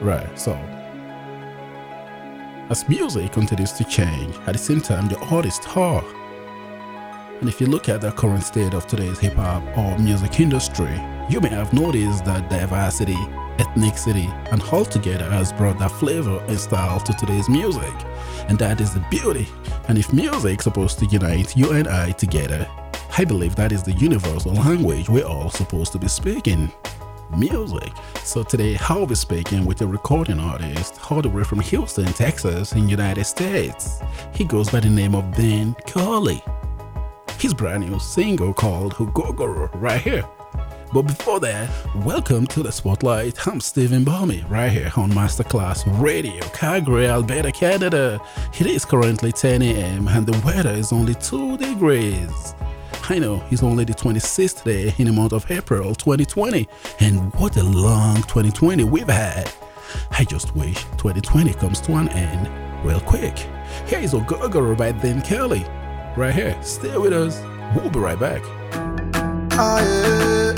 Right, so as music continues to change, at the same time, the artists are. And if you look at the current state of today's hip hop or music industry, you may have noticed that diversity, ethnicity, and altogether has brought that flavor and style to today's music. And that is the beauty. And if music is supposed to unite you and I together, I believe that is the universal language we're all supposed to be speaking music. So today I'll be speaking with a recording artist all the way from Houston, Texas in United States. He goes by the name of Dean Kelly. His brand new single called Ogogoro right here. But before that, welcome to the Spotlight. I'm Stephen Balmy right here on Masterclass Radio, Calgary, Alberta, Canada. It is currently 10 a.m. and the weather is only 2 degrees. I know it's only the 26th day in the month of April 2020, and what a long 2020 we've had. I just wish 2020 comes to an end real quick. Here is Ogogoro by Dean Kelly. Right here. Stay with us. We'll be right back. Oh,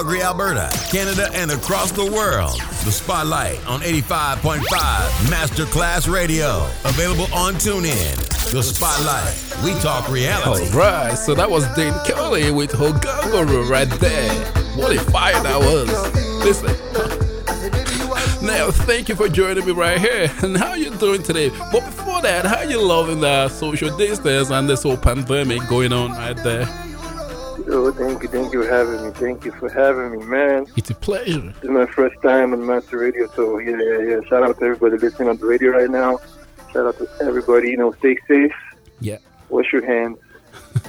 Calgary, Alberta, Canada, and across the world. The Spotlight on 85.5 Masterclass Radio. Available on TuneIn. The Spotlight. We talk reality. Alright, so that was Dean Kelly with Ogogoro right there. What a fire that was. Listen. Now, thank you for joining me right here. And how you doing today? But before that, how you loving the social distance and this whole pandemic going on right there? Oh, thank you, thank you for having me. Thank you for having me, man. It's a pleasure. This is my first time on Master Radio, so yeah, yeah, yeah. Shout out to everybody listening on the radio right now. Shout out to everybody. You know, stay safe. Yeah. Wash your hands.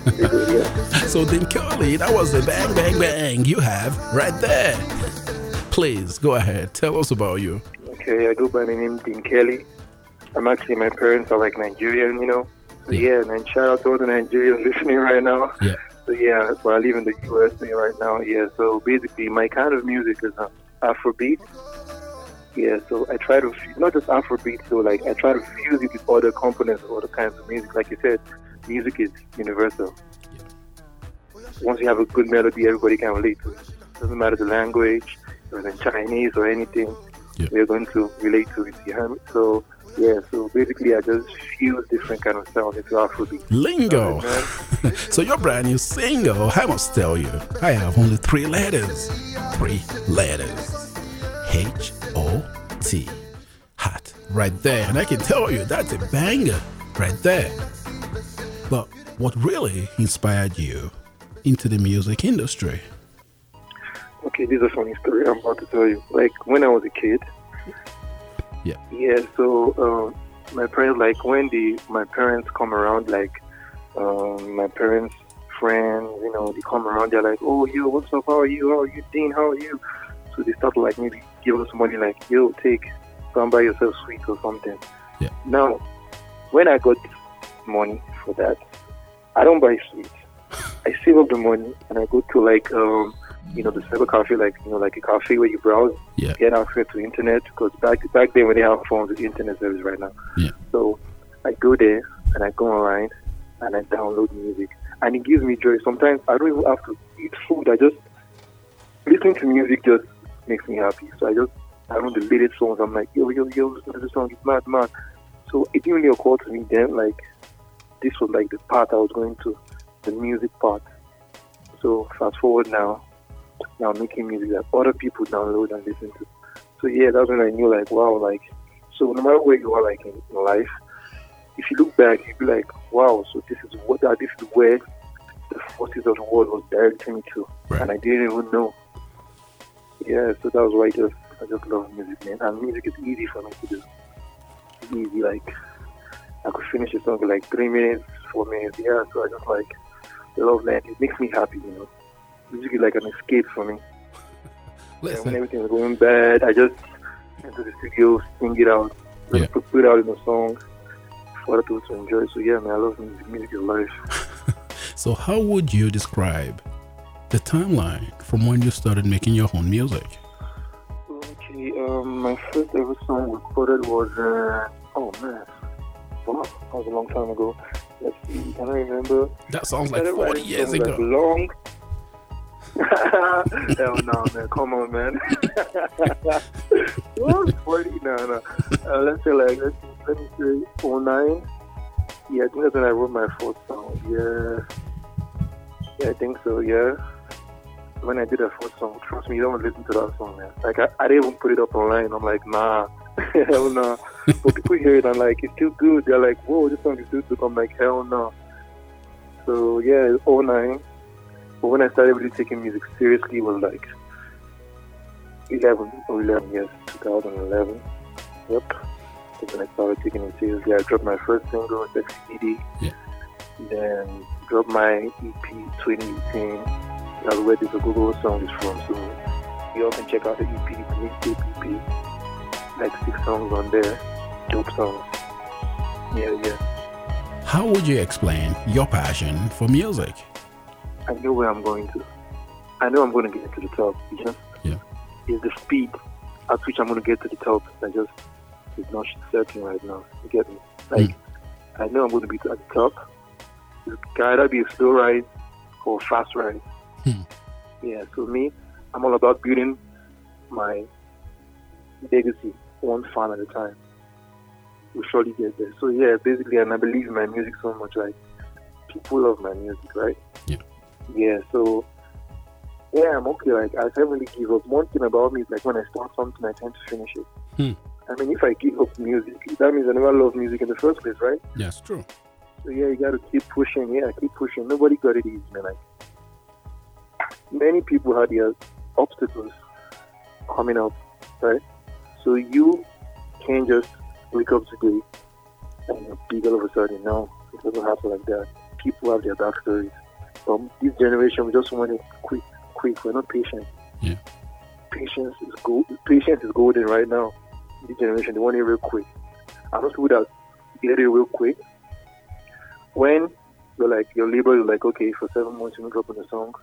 Stay good, yeah. So then, Kelly, that was the bang, bang, bang you have right there. Please go ahead. Tell us about you. Okay, I go by the name Dean Kelly. I'm actually my parents are like Nigerian, you know. So Yeah. yeah, and shout out to all the Nigerians listening right now. Yeah. So yeah, so I live in the USA right now. Yeah, so basically my kind of music is uh, Afrobeat. Yeah, so I try to f- not just Afrobeat, so like I try to fuse it with other components, of other kinds of music. Like you said, music is universal. Once you have a good melody, everybody can relate to it. Doesn't matter the language, whether it's Chinese or anything, Yeah. we're going to relate to it. You hear me? So yeah, so basically I just fuse different kind of sounds into Afrobeat. Lingo. Man. so your brand new single, I must tell you, I have only three letters. Three letters. H O T. Hot. Right there. And I can tell you that's a banger. Right there. But what really inspired you into the music industry? Okay, this is a funny story I'm about to tell you. Like when I was a kid. Yeah. Yeah. So um, my parents, like when the my parents come around, like um, my parents' friends, you know, they come around. They're like, "Oh, yo, what's up? How are you? How are you, Dean? How are you?" So they start like maybe give us money, like, "Yo, take, go and buy yourself sweets or something." Yeah. Now, when I got money for that, I don't buy sweets. I save up the money and I go to like um, you know the cyber cafe, like you know like a cafe where you browse, Yeah. get access to internet. Because back back then when they have phones, the internet service right now. Yeah. So I go there and I go online and I download music, and it gives me joy. Sometimes I don't even have to eat food. I just listening to music just makes me happy. So I just I know the latest songs. I'm like, yo, yo, yo, listen to this song. It's mad, mad. So it didn't really occur to me then, like, this was like the part I was going to, the music part. So fast forward now, now making music that other people download and listen to. So yeah, that's when I knew, like, wow, like, so no matter where you are, like, in, in life, if you look back, you'd be like, wow, so this is what, this is where the forces of the world was directing me to. Right. And I didn't even know. Yeah, so that was why I just, I just love music, man. And music is easy for me to do. It's easy, like, I could finish a song in like three minutes, four minutes, yeah, so I just like, love that. It makes me happy, you know. Music is like an escape for me. Yeah, when Listen, everything's going bad, I just into the studio, sing it out, Yeah. put, it out in a song for other people to enjoy. So yeah, man, I love music. Music is life. so how would you describe the timeline from when you started making your own music? Okay, um, my first ever song recorded was, uh, oh man, wow, that was a long time ago. Let's see, can I remember? That sounds like 40 years songs, like, ago. long. Hell no, man. Come on, man. 40? No, no. Uh, let's say, like, let's, let me say 09. Yeah, I think that's when I wrote my first song. Yeah. Yeah, I think so, yeah. When I did that first song, trust me, you don't listen to that song, man. Like, I, I didn't even put it up online. I'm like, nah. hell no. But people hear it and, like, it's still good. They're like, whoa, this song is good. I'm like, hell no. So, yeah, 09. But when I started really taking music seriously, was like 11 or 11 years, 2011. Yep. When I started taking it seriously. I dropped my first single, Sexy CD. Yeah. Then dropped my EP 2018. That's where this Google song is from. So you all can check out the EP, the EP. Like six songs on there. Dope songs. Yeah, yeah. How would you explain your passion for music? I know where I'm going to. I know I'm going to get to the top. It's just Yeah. it's the speed at which I'm going to get to the top that just is not certain right now. You get me? Like I know I'm going to be at the top. It can either be a slow ride or a fast ride. Hmm. Yeah. So me, I'm all about building my legacy one fan at a time. We'll surely get there. So yeah, basically, and I believe in my music so much. Like people love my music, right? Yeah. Yeah. So yeah, I'm okay. Like I really give up. One thing about me is like when I start something, I tend to finish it. Hmm. I mean, if I give up music, that means I never loved music in the first place, right? Yes, true. So yeah, you got to keep pushing. Yeah, keep pushing. Nobody got it easy, man. Like many people had their obstacles coming up, right? So you can't just wake up today and big all of a sudden. No, it doesn't happen like that. People have their backstories. But this generation, we just want it quick, quick. We're not patient. Yeah. Patience is gold. Patience is golden right now. This generation, they want it real quick. And those people that get it real quick, when you're like your label is like okay for seven months you're not dropping a song,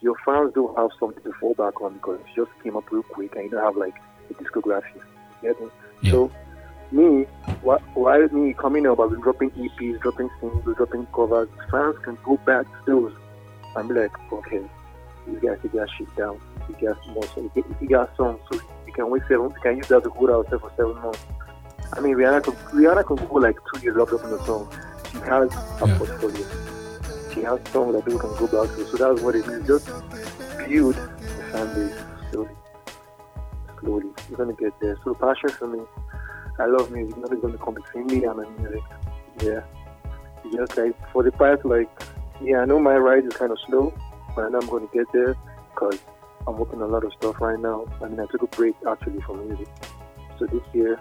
your fans don't have something to fall back on because it just came up real quick and you don't have like a discography. You get me? Yeah. So me, why, why me coming up, I've been dropping EPs, dropping singles, dropping covers. Fans can go back to those and be like, okay, you guys you got shit down, you got more, so you, get, you got songs, so you can wait seven, you can use that to hold ourselves for seven months. I mean, Rihanna can, Rihanna can go like two years without dropping a song. She has a Yeah. portfolio. She has songs that people can go back to. So that's what it is. Just build the fan base slowly. Slowly. You're gonna get there. So passion for me. I love music. Nothing's gonna come between me and my music. Yeah. Just like for the past like yeah, I know my ride is kind of slow, but I know I'm gonna get there because I'm working a lot of stuff right now. I mean, I took a break actually from music. So this year,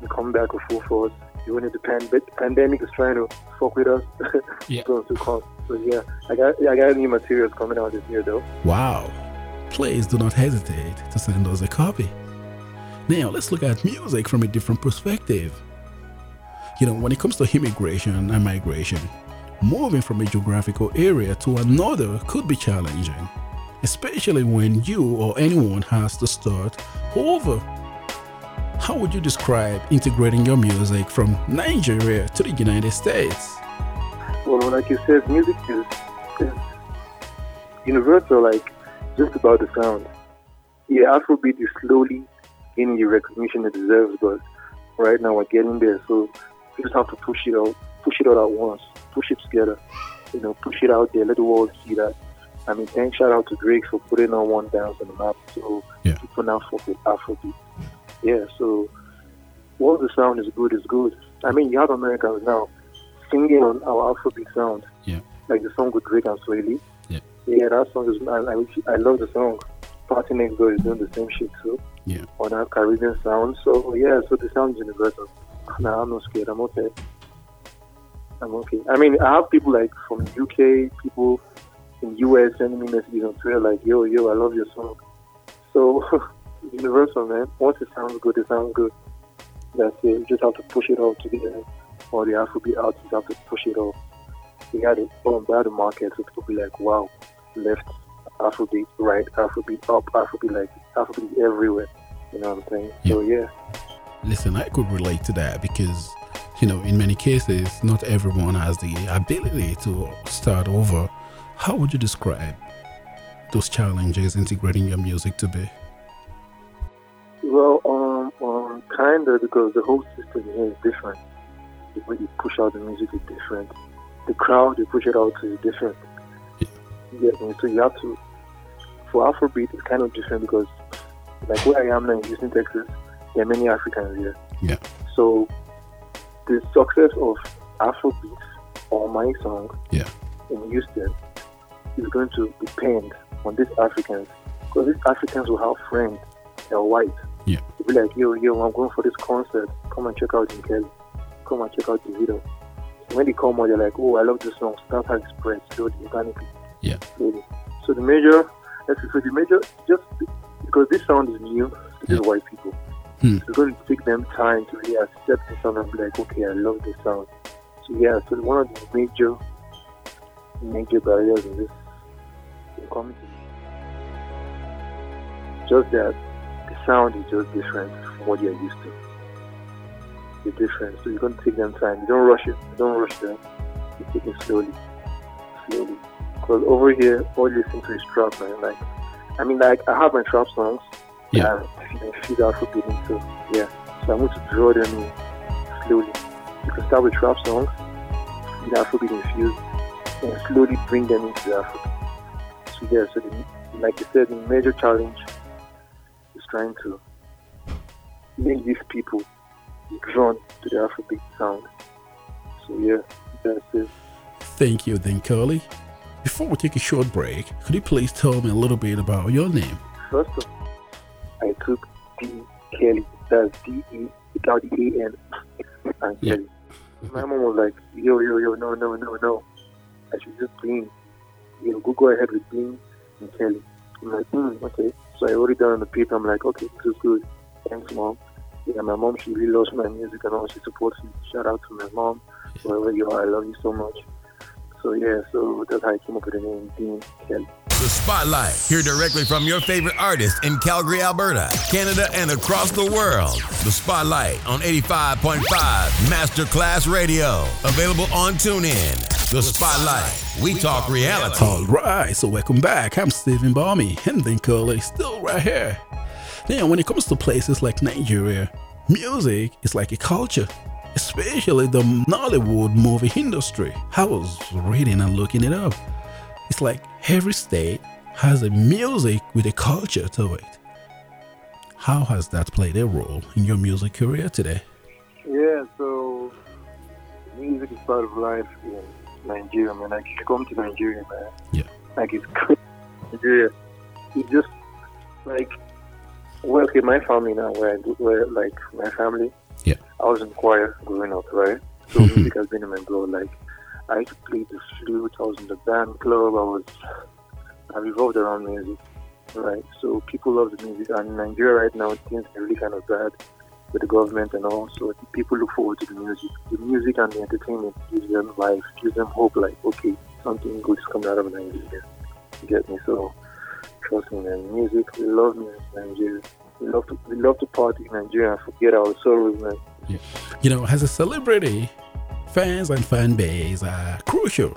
we come back with full force. Even if the pan- the pandemic is trying to fuck with us, Yeah. it's going to come. So yeah, I got I got new materials coming out this year though. Wow. Please do not hesitate to send us a copy. Now, let's look at music from a different perspective. You know, when it comes to immigration and migration, moving from a geographical area to another could be challenging, especially when you or anyone has to start over. How would you describe integrating your music from Nigeria to the United States? Well, like you said, music is, is universal. Like just about the sound. Yeah, Afrobeat is slowly gaining the recognition it deserves, but right now we're getting there. So we just have to push it out, push it out at once, push it together. You know, push it out there, let the world see that. I mean, thanks shout out to Drake for putting on one dance on the map. So Yeah. people now fuck with Afrobeat. Yeah, so once the sound is good, is good. I mean, you have Americans now singing on our Afrobeat sound. Yeah. Like the song with Drake and Swaley. Yeah. Yeah, that song is, I, I, I love the song. Party Next Door is doing the same shit too. Yeah. On that Caribbean sound. So, yeah, so the sound is universal. Nah, I'm not scared. I'm okay. I'm okay. I mean, I have people like from UK, people in US sending me messages on Twitter like, yo, yo, I love your song. So, universal, man. Once it sounds good, it sounds good. That's it. You just have to push it out all together. Or the Afrobeat artists have to push it all. You got to bombard the market so people be like, wow, left, Afrobeat, right, Afrobeat, up, Afrobeat, like, Afrobeat everywhere. You know what I'm saying? So, yeah. Listen, I could relate to that because, you know, in many cases, not everyone has the ability to start over. How would you describe those challenges integrating your music to be? Well, um, um, kind of because the whole system here is different. The way you push out the music is different. The crowd you push it out to is different. Yeah. Me? So you have to. For Afrobeat, it's kind of different because, like where I am now in Houston, Texas, there are many Africans here. Yeah. So the success of Afrobeat or my song Yeah. in Houston is going to depend on these Africans because these Africans will have friends that are white. Yeah. They'll be like, yo, yo, I'm going for this concert. Come and check out Dean Kelly. Come and check out the video. So when they come out, they're like, oh, I love this song. Start how it spreads slowly, organically. Yeah. Slowly. So the major, let's say, so the major, just because this sound is new to these white people, Hmm. it's going to take them time to really accept the sound and be like, okay, I love this sound. So yeah, so one of the major, major barriers in this community, just that the sound is just different from what you're used to. It's different, so you're going to take them time. You don't rush it. You don't rush them. You take it slowly, slowly. Because over here, all you listen to is trap, man. Like, I mean, like I have my trap songs. Yeah. And I feed Afrobeat into, yeah. So I'm going to draw them in slowly. You can start with trap songs, feed Afrobeat infused, and slowly bring them into the Afrobeat. So yeah, so the, like you said, the major challenge is trying to make these people be drawn to the Afrobeat sound. So yeah, that's it. Thank you, then, Curly. Before we take a short break, could you please tell me a little bit about your name? First of all, I took D Kelly. That's D E without the A N and Yeah. Kelly. My mom was like, yo, yo, yo, no, no, no, no. I should just Bean. You know, go go ahead with Bean and Kelly. I'm like, hmm, okay. So I wrote it down on the paper. I'm like, okay, this is good. Thanks, mom. Yeah, my mom, she really loves my music and all. She supports me. Shout out to my mom. Wherever you are, I love you so much. So yeah, so that's how I came up with the name Dean Kelly. The Spotlight. Hear directly from your favorite artist in Calgary, Alberta, Canada, and across the world. The Spotlight on 85.5 Masterclass Radio. Available on TuneIn. The Spotlight. We talk reality. All right, so welcome back. I'm Stephen Balmy, and then Curly still right here. Now, when it comes to places like Nigeria, music is like a culture, especially the Nollywood movie industry. I was reading and looking it up. It's like every state has a music with a culture to it. How has that played a role in your music career today? Yeah, so music is part of life in Nigeria, man. Like, you come to Nigeria, man, Yeah. like, it's crazy. Nigeria, it's just like, well, okay, my family now, where, I do, where like, my family, Yeah. I was in choir growing up, right? So music has been in my blood. Like, I used to play the flute, I was in the band club, I was, I revolved around music, right? So people love the music, and in Nigeria right now, things are really kind of bad with the government and all. So people look forward to the music. The music and the entertainment gives them life, gives them hope. Like, okay, something good is coming out of Nigeria. You get me? So trust me, man. Music, we love music in Nigeria. We love to we love to party in Nigeria and forget our sorrows, man. You know, as a celebrity, fans and fan base are crucial.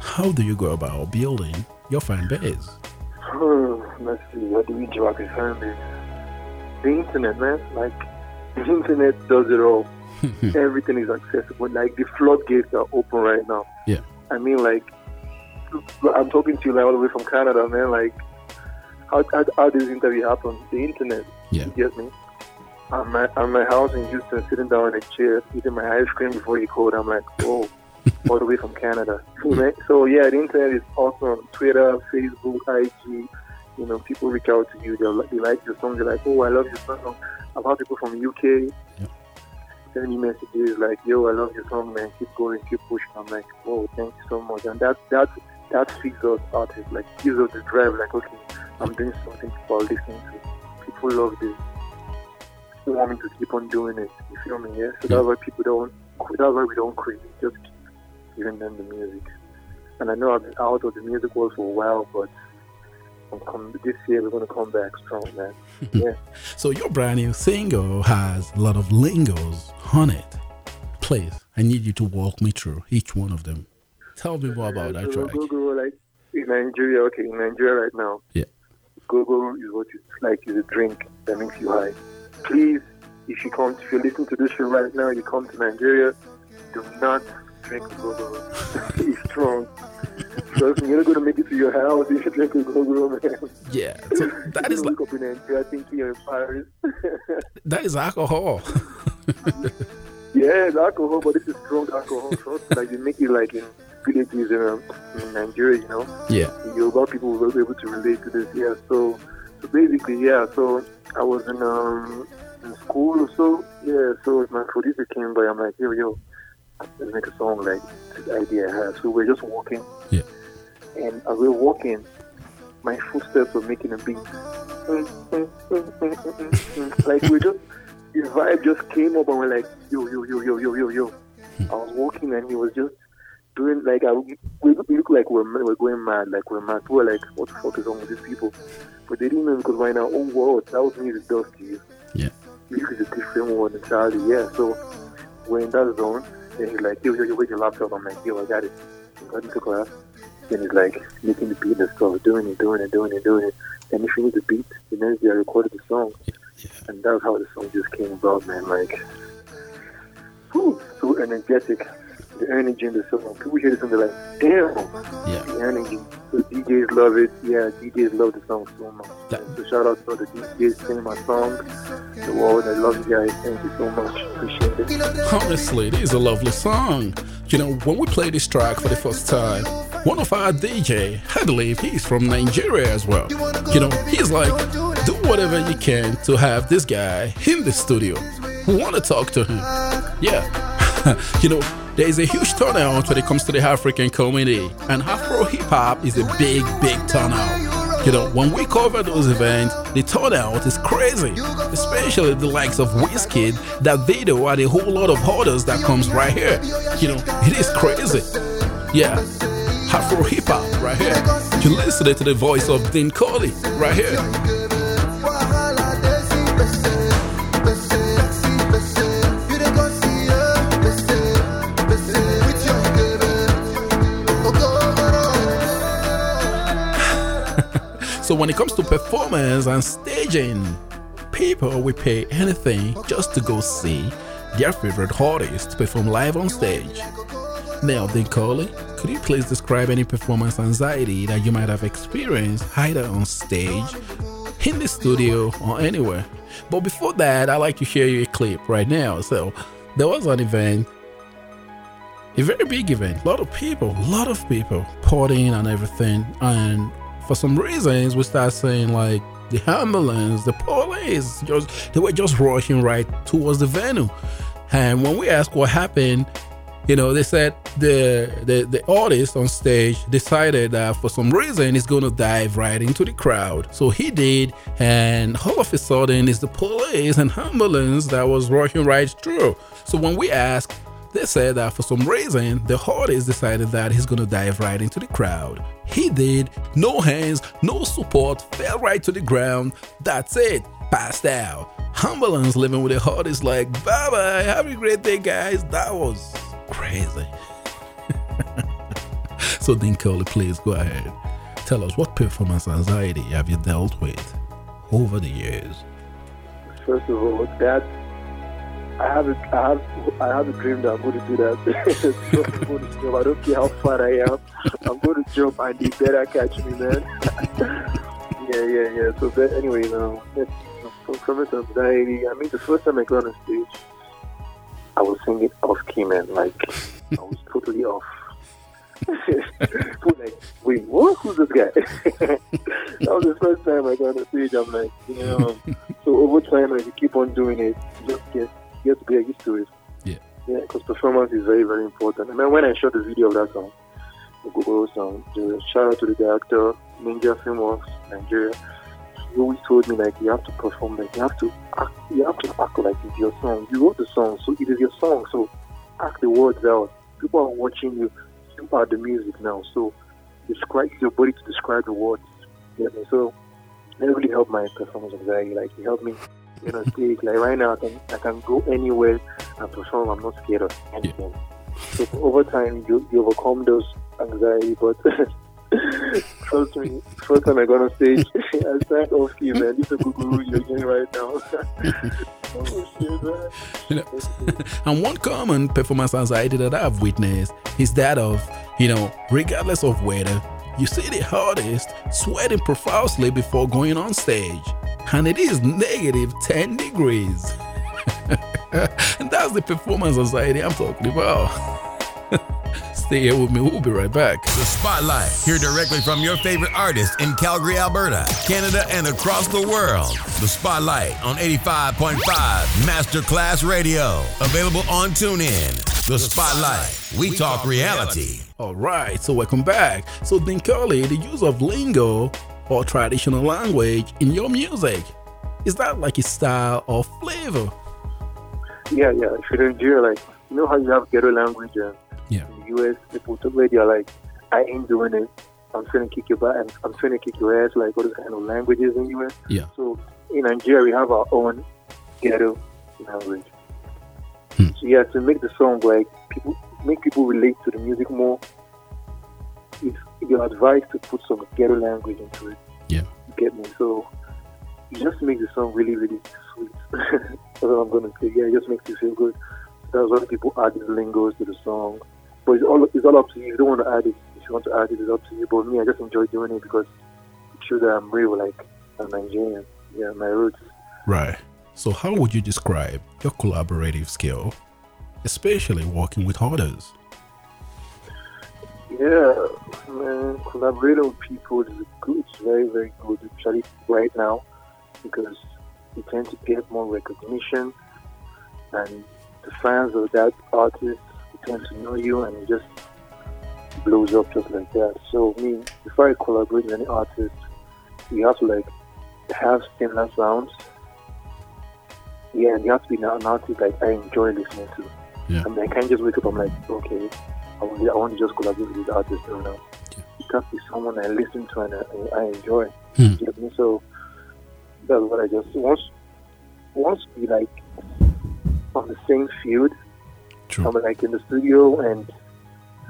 How do you go about building your fan base? Oh, let's see. What do we drop his family? The internet, man. Like the internet does it all. Everything is accessible. Like the floodgates are open right now. Yeah. I mean, like I'm talking to you like all the way from Canada, man. Like how how, how did this interview happen? The internet. Yeah. You get me? I'm at, I'm at my house in Houston, sitting down in a chair, eating my ice cream before you called. I'm like, whoa, all the way from Canada. So yeah, the internet is awesome. Twitter, Facebook, IG. You know, people reach out to you. They like, they like your song. They're like, oh, I love your song. I've had people from UK Yeah. sending me messages like, yo, I love your song, man. Keep going, keep pushing. I'm like, whoa, thank you so much. And that that that feeds us artists. Like gives us the drive. Like, okay, I'm doing something people are listening to. People love this. They want me to keep on doing it. You feel me? Yeah. So that's why people don't. That's why we don't quit. We just keep giving them the music. And I know I've been out of the music world for a while, but come, this year we're gonna come back strong, man. yeah. So your brand new single has a lot of lingos on it. Please, I need you to walk me through each one of them. Tell me more about that So track. Go-go, like in Nigeria, okay, in Nigeria right now, Yeah. go-go is what it's like is a drink that makes you high. Please, if you come, if you listen to this show right now, you come to Nigeria, do not drink go-go. it's strong. Trust me, you're not gonna make it to your house if you drink a go-go, man. Yeah, so that is you like up in Nigeria thinking you're in Paris. that is alcohol. Yeah, it's alcohol, but this is strong alcohol. Trust me, like you make it like in villages um, in Nigeria, you know. yeah, Yoruba people will be able to relate to this. Yeah, so so basically, yeah. So I was in um in school or so. Yeah, so my producer came by. I'm like, yo, yo, let's make a song like this idea I have. So we're just walking, yeah. and as we're walking, my footsteps were making a beat. like we just the vibe just came up and we're like, yo, yo, yo, yo, yo, yo, yo. I was walking and he was just doing like I, we, we look like we're we're going mad, like we're mad. We're like, what the fuck is wrong with these people? But they didn't know because right now, oh world, that was music does to you. Yeah. Music is a different one entirely. Yeah, so we're in that zone, and he's like, yo, yo, yo, where's your laptop? I'm like, yo, I got it. I got into class. And he's like making the beat and stuff, doing it, doing it, doing it, doing it. And if you need the beat, the next day I recorded the song. And that's how the song just came about, man. Like, whew, so energetic. The energy in the song. People hear this and they're like, damn, yeah. the energy. So DJs love it. Yeah, DJs love the song so much. That- so shout out to all the DJs playing my song. The world, I love you guys. Thank you so much. Appreciate it. Honestly, it is a lovely song. You know, when we played this track for the first time, one of our DJ, I believe he's from Nigeria as well. You know, he's like, do whatever you can to have this guy in the studio. We want to talk to him. Yeah. you know, there is a huge turnout when it comes to the African community, and Afro hip hop is a big, big turnout. You know, when we cover those events, the turnout is crazy, especially the likes of Wizkid, that video, and a whole lot of orders that comes right here. You know, it is crazy. Yeah, Afro hip hop right here. You listen to the voice of Dean Coley right here. When it comes to performance and staging, people will pay anything just to go see their favorite artist perform live on stage. Now, Dean Coley, could you please describe any performance anxiety that you might have experienced either on stage, in the studio, or anywhere? But before that, I'd like to share you a clip right now. So, there was an event a very big event. A lot of people, a lot of people partying and everything. And for some reasons, we start saying like the ambulance, the police, just they were just rushing right towards the venue. And when we asked what happened, you know, they said the the, the artist on stage decided that for some reason he's to dive right into the crowd. So he did, and all of a sudden it's the police and ambulance that was rushing right through. So when we asked, they said that for some reason the artist decided that he's to dive right into the crowd. He did, no hands, no support, fell right to the ground. That's it, passed out. Ambulance living with the artist like, bye bye, have a great day, guys. That was crazy. so, Dean Coley, please go ahead. tell us what performance anxiety have you dealt with over the years? First of all, that I have a, I have I have a dream that I'm going to do that. I'm going to jump. I don't care how far I am. I'm going to jump and they better catch me, man. yeah, yeah, yeah. So but anyway, now performance anxiety. I mean, the first time I got on stage, I was singing off key, man. Like I was totally off. Like, wait, what? Who's this guy? that was the first time I got on stage. I'm like, you know. so over time, as you keep on doing it, you just get you have to get used to it. Yeah. Yeah, because performance is very, very important. I mean, when I shot the video of that song, the Google song, the shout out to the director, Ninja Filmworks, Nigeria. He always told me like you have to perform like you have to act you have to act like it's your song. You wrote the song, so it is your song, so act the words out. People are watching you, you are the music now. So describe your body to describe the words. Yeah, so that really helped my performance anxiety. Like it helped me you know, stage. Like right now, I can I can go anywhere and perform. I'm not scared of anything. So over time, you you overcome those anxiety. But trust me, first time I got on stage, I said, "Oh, key, man, this is a guru you're getting right now." oh shit. You know, and one common performance anxiety that I've witnessed is that of, you know, regardless of whether you see the artist sweating profusely before going on stage, and it is negative 10 degrees. and that's the performance anxiety I'm talking about. Stay here with me, we'll be right back. The Spotlight, Hear directly from your favorite artist in Calgary, Alberta, Canada, and across the world. The Spotlight on 85.5 Masterclass Radio. Available on TuneIn. The Spotlight, we talk reality. All right, so welcome back. So, Dean Kelly, the use of lingo or traditional language in your music, is that like a style or flavor? Yeah, yeah. If you're in Nigeria, like you know how you have ghetto language and Yeah. in the US, people talk where they're like, I ain't doing it. I'm trying to kick your butt and I'm trying to kick your ass, like all those kind of languages in the US. Yeah. So in Nigeria, we have our own ghetto language. Hmm. So yeah, to make the song like people, make people relate to the music more. It's your advice to put some ghetto language into it. Yeah. You get me? So it just makes the song really, really sweet. That's what I'm gonna say. Yeah, it just makes you feel good. That's why people add these lingos to the song. But it's all it's all up to you. If you don't want to add it, if you want to add it, it's up to you. But me, I just enjoy doing it because it shows that I'm real, like I'm Nigerian. Yeah, my roots. Right. So, how would you describe your collaborative skill, especially working with others? Yeah, man, collaborating with people is good. It's very, very good, especially right now, because you tend to get more recognition, and the fans of that artist tend to know you, and it just blows up just like that. So, me, before I collaborate with any artist, you have to like have similar sounds. Yeah, and you have to be an artist like I enjoy listening to. Yeah. I mean, I can't just wake up. I'm like, okay, I want, I want to just collaborate with this artist. No, no. Yeah. It be someone I listen to and I, I enjoy. Hmm. You get me? So that's what I just once once we like on the same field. True. I'm like in the studio and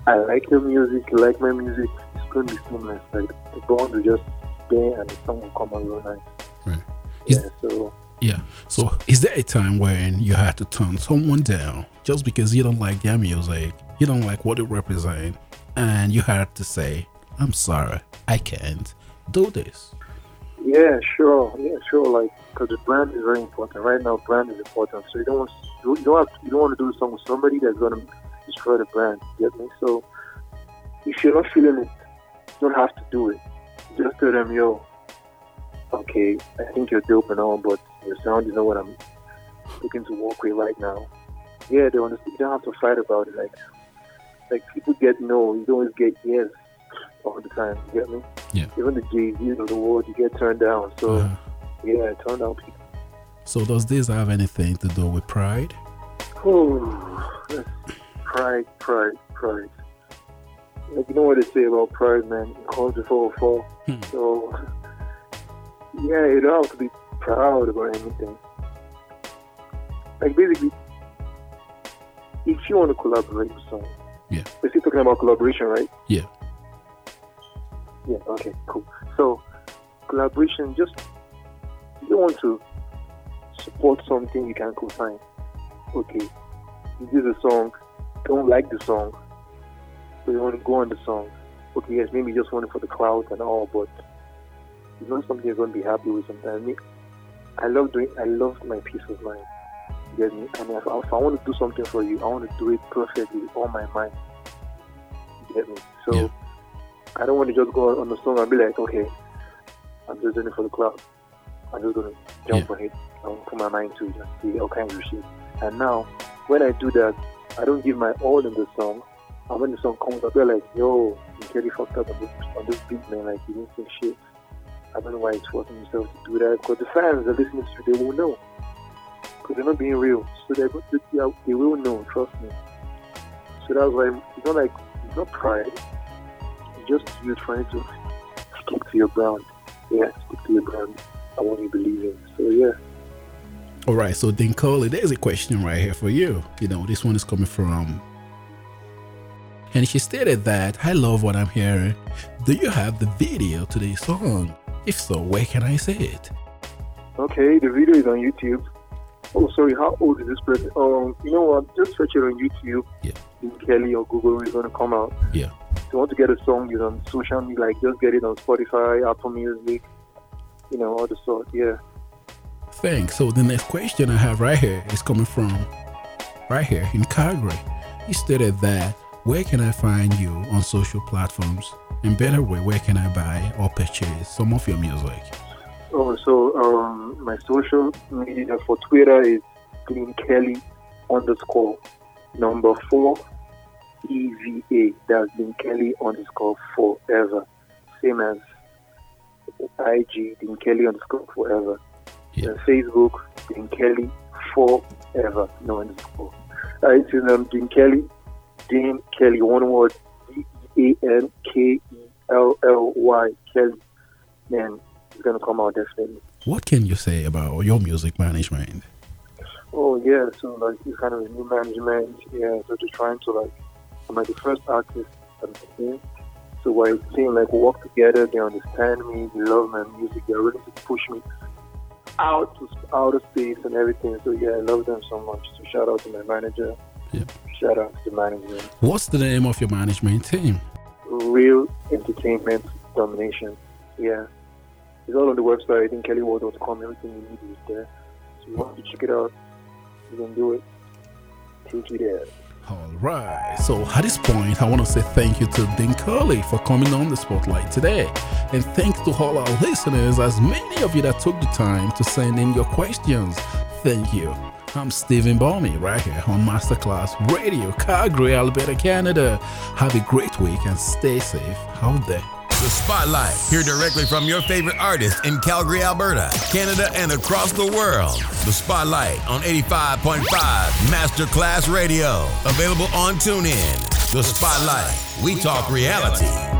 I like your music, you like my music. It's going to be seamless. Like the bond will just there and the song will come out real nice. Right. Is- Yeah. So Yeah. So, is there a time when you had to turn someone down just because you don't like their music, you don't like what it represents, and you had to say, "I'm sorry, I can't do this." Yeah, sure. Yeah, sure. Like, because the brand is very important. Right now, brand is important. So you don't want you don't have you don't want to do something with somebody that's gonna destroy the brand. Get me? So if you're not feeling it, you don't have to do it. Just tell them, yo, okay, I think you're dope and all, but your sound is not what I'm looking to work with right now. Yeah, they understand. You don't have to fight about it. Like, like people get no, you don't always get yes all the time. You get me? Yeah. Even the Jay Z's of the world, you get turned down. So Uh, yeah, turn down people. so, does this have anything to do with pride? Oh, pride, pride, pride. Like you know what they say about pride, man. It comes before a fall. Hmm. So yeah, you don't have to be proud about anything. Like basically, if you want to collaborate with someone, Yeah. we're still talking about collaboration, right? Yeah. Yeah, okay, cool. So, collaboration, just you want to support something you can co-sign. Okay, you do the song, don't like the song, but you want to go on the song. Okay, yes, maybe you just want it for the crowd and all, but it's not something you're going to be happy with sometimes. Me, I love doing, I love my peace of mind. Get me? And if, if I want to do something for you, I want to do it perfectly with all my mind. You get me? So, Yeah. I don't want to just go on the song and be like, okay, I'm just doing it for the club. I'm just to jump Yeah. on it. I to put my mind to it and see all kinds of shit. And now, when I do that, I don't give my all in the song. And when the song comes up, they're like, yo, you Kelly fucked up on this, on this beat, man. Like, you didn't say shit. I don't know why he's forcing himself to do that. Because the fans are listening to it, they will know. Because they're not being real. So they're, go- they, they they will know, trust me. So that's why it's not like, it's not pride. It's just you trying to stick to your brand. Yeah, stick to your brand and what you believe in. So, yeah. All right, so then Coley, there's a question right here for you. You know, this one is coming from. And she stated that, I love what I'm hearing. Do you have the video to this song? If so, where can I see it? Okay, the video is on YouTube. Oh, sorry, how old is this person? Um, you know what? Just search it on YouTube. Yeah. In Kelly or Google is going to come out. Yeah. If you want to get a song, it's on social media, like just get it on Spotify, Apple Music, you know, all the sort. Yeah. Thanks. So the next question I have right here is coming from right here in Calgary. He stated that, where can I find you on social platforms? And better way, where can I buy or purchase some of your music? Oh, so um, my social media for Twitter is Dean Kelly underscore number four EVA. That's Dean Kelly underscore forever. Same as IG, Dean Kelly underscore forever. Yeah. Facebook, Dean Kelly forever. No underscore. It's in um, Dean Kelly, Dean Kelly, one word, D E A N K E L L Y, Kelly. Man, it's going to come out definitely. What can you say about your music management? Oh yeah, so like it's kind of a new management. Yeah, so they're trying to like I'm like the first artist on the team. So while the team like work together, they understand me, they love my music, they're ready to push me out to outer space and everything. So yeah, I love them so much. So shout out to my manager. Yeah. Shout out to the management. What's the name of your management team? Real entertainment domination. Yeah. It's all on the website, kellyworld.com. Everything you need is there. So you want to check it out, you can do it. Take you there. All right. So at this point, I want to say thank you to Dean Curley for coming on the spotlight today. And thanks to all our listeners, as many of you that took the time to send in your questions. Thank you. I'm Stephen Balmy right here on Masterclass Radio, Calgary, Alberta, Canada. Have a great week and stay safe out there. The Spotlight. Hear directly from your favorite artists in Calgary, Alberta, Canada, and across the world. The Spotlight on 85.5 Masterclass Radio. Available on TuneIn. The Spotlight. We talk reality.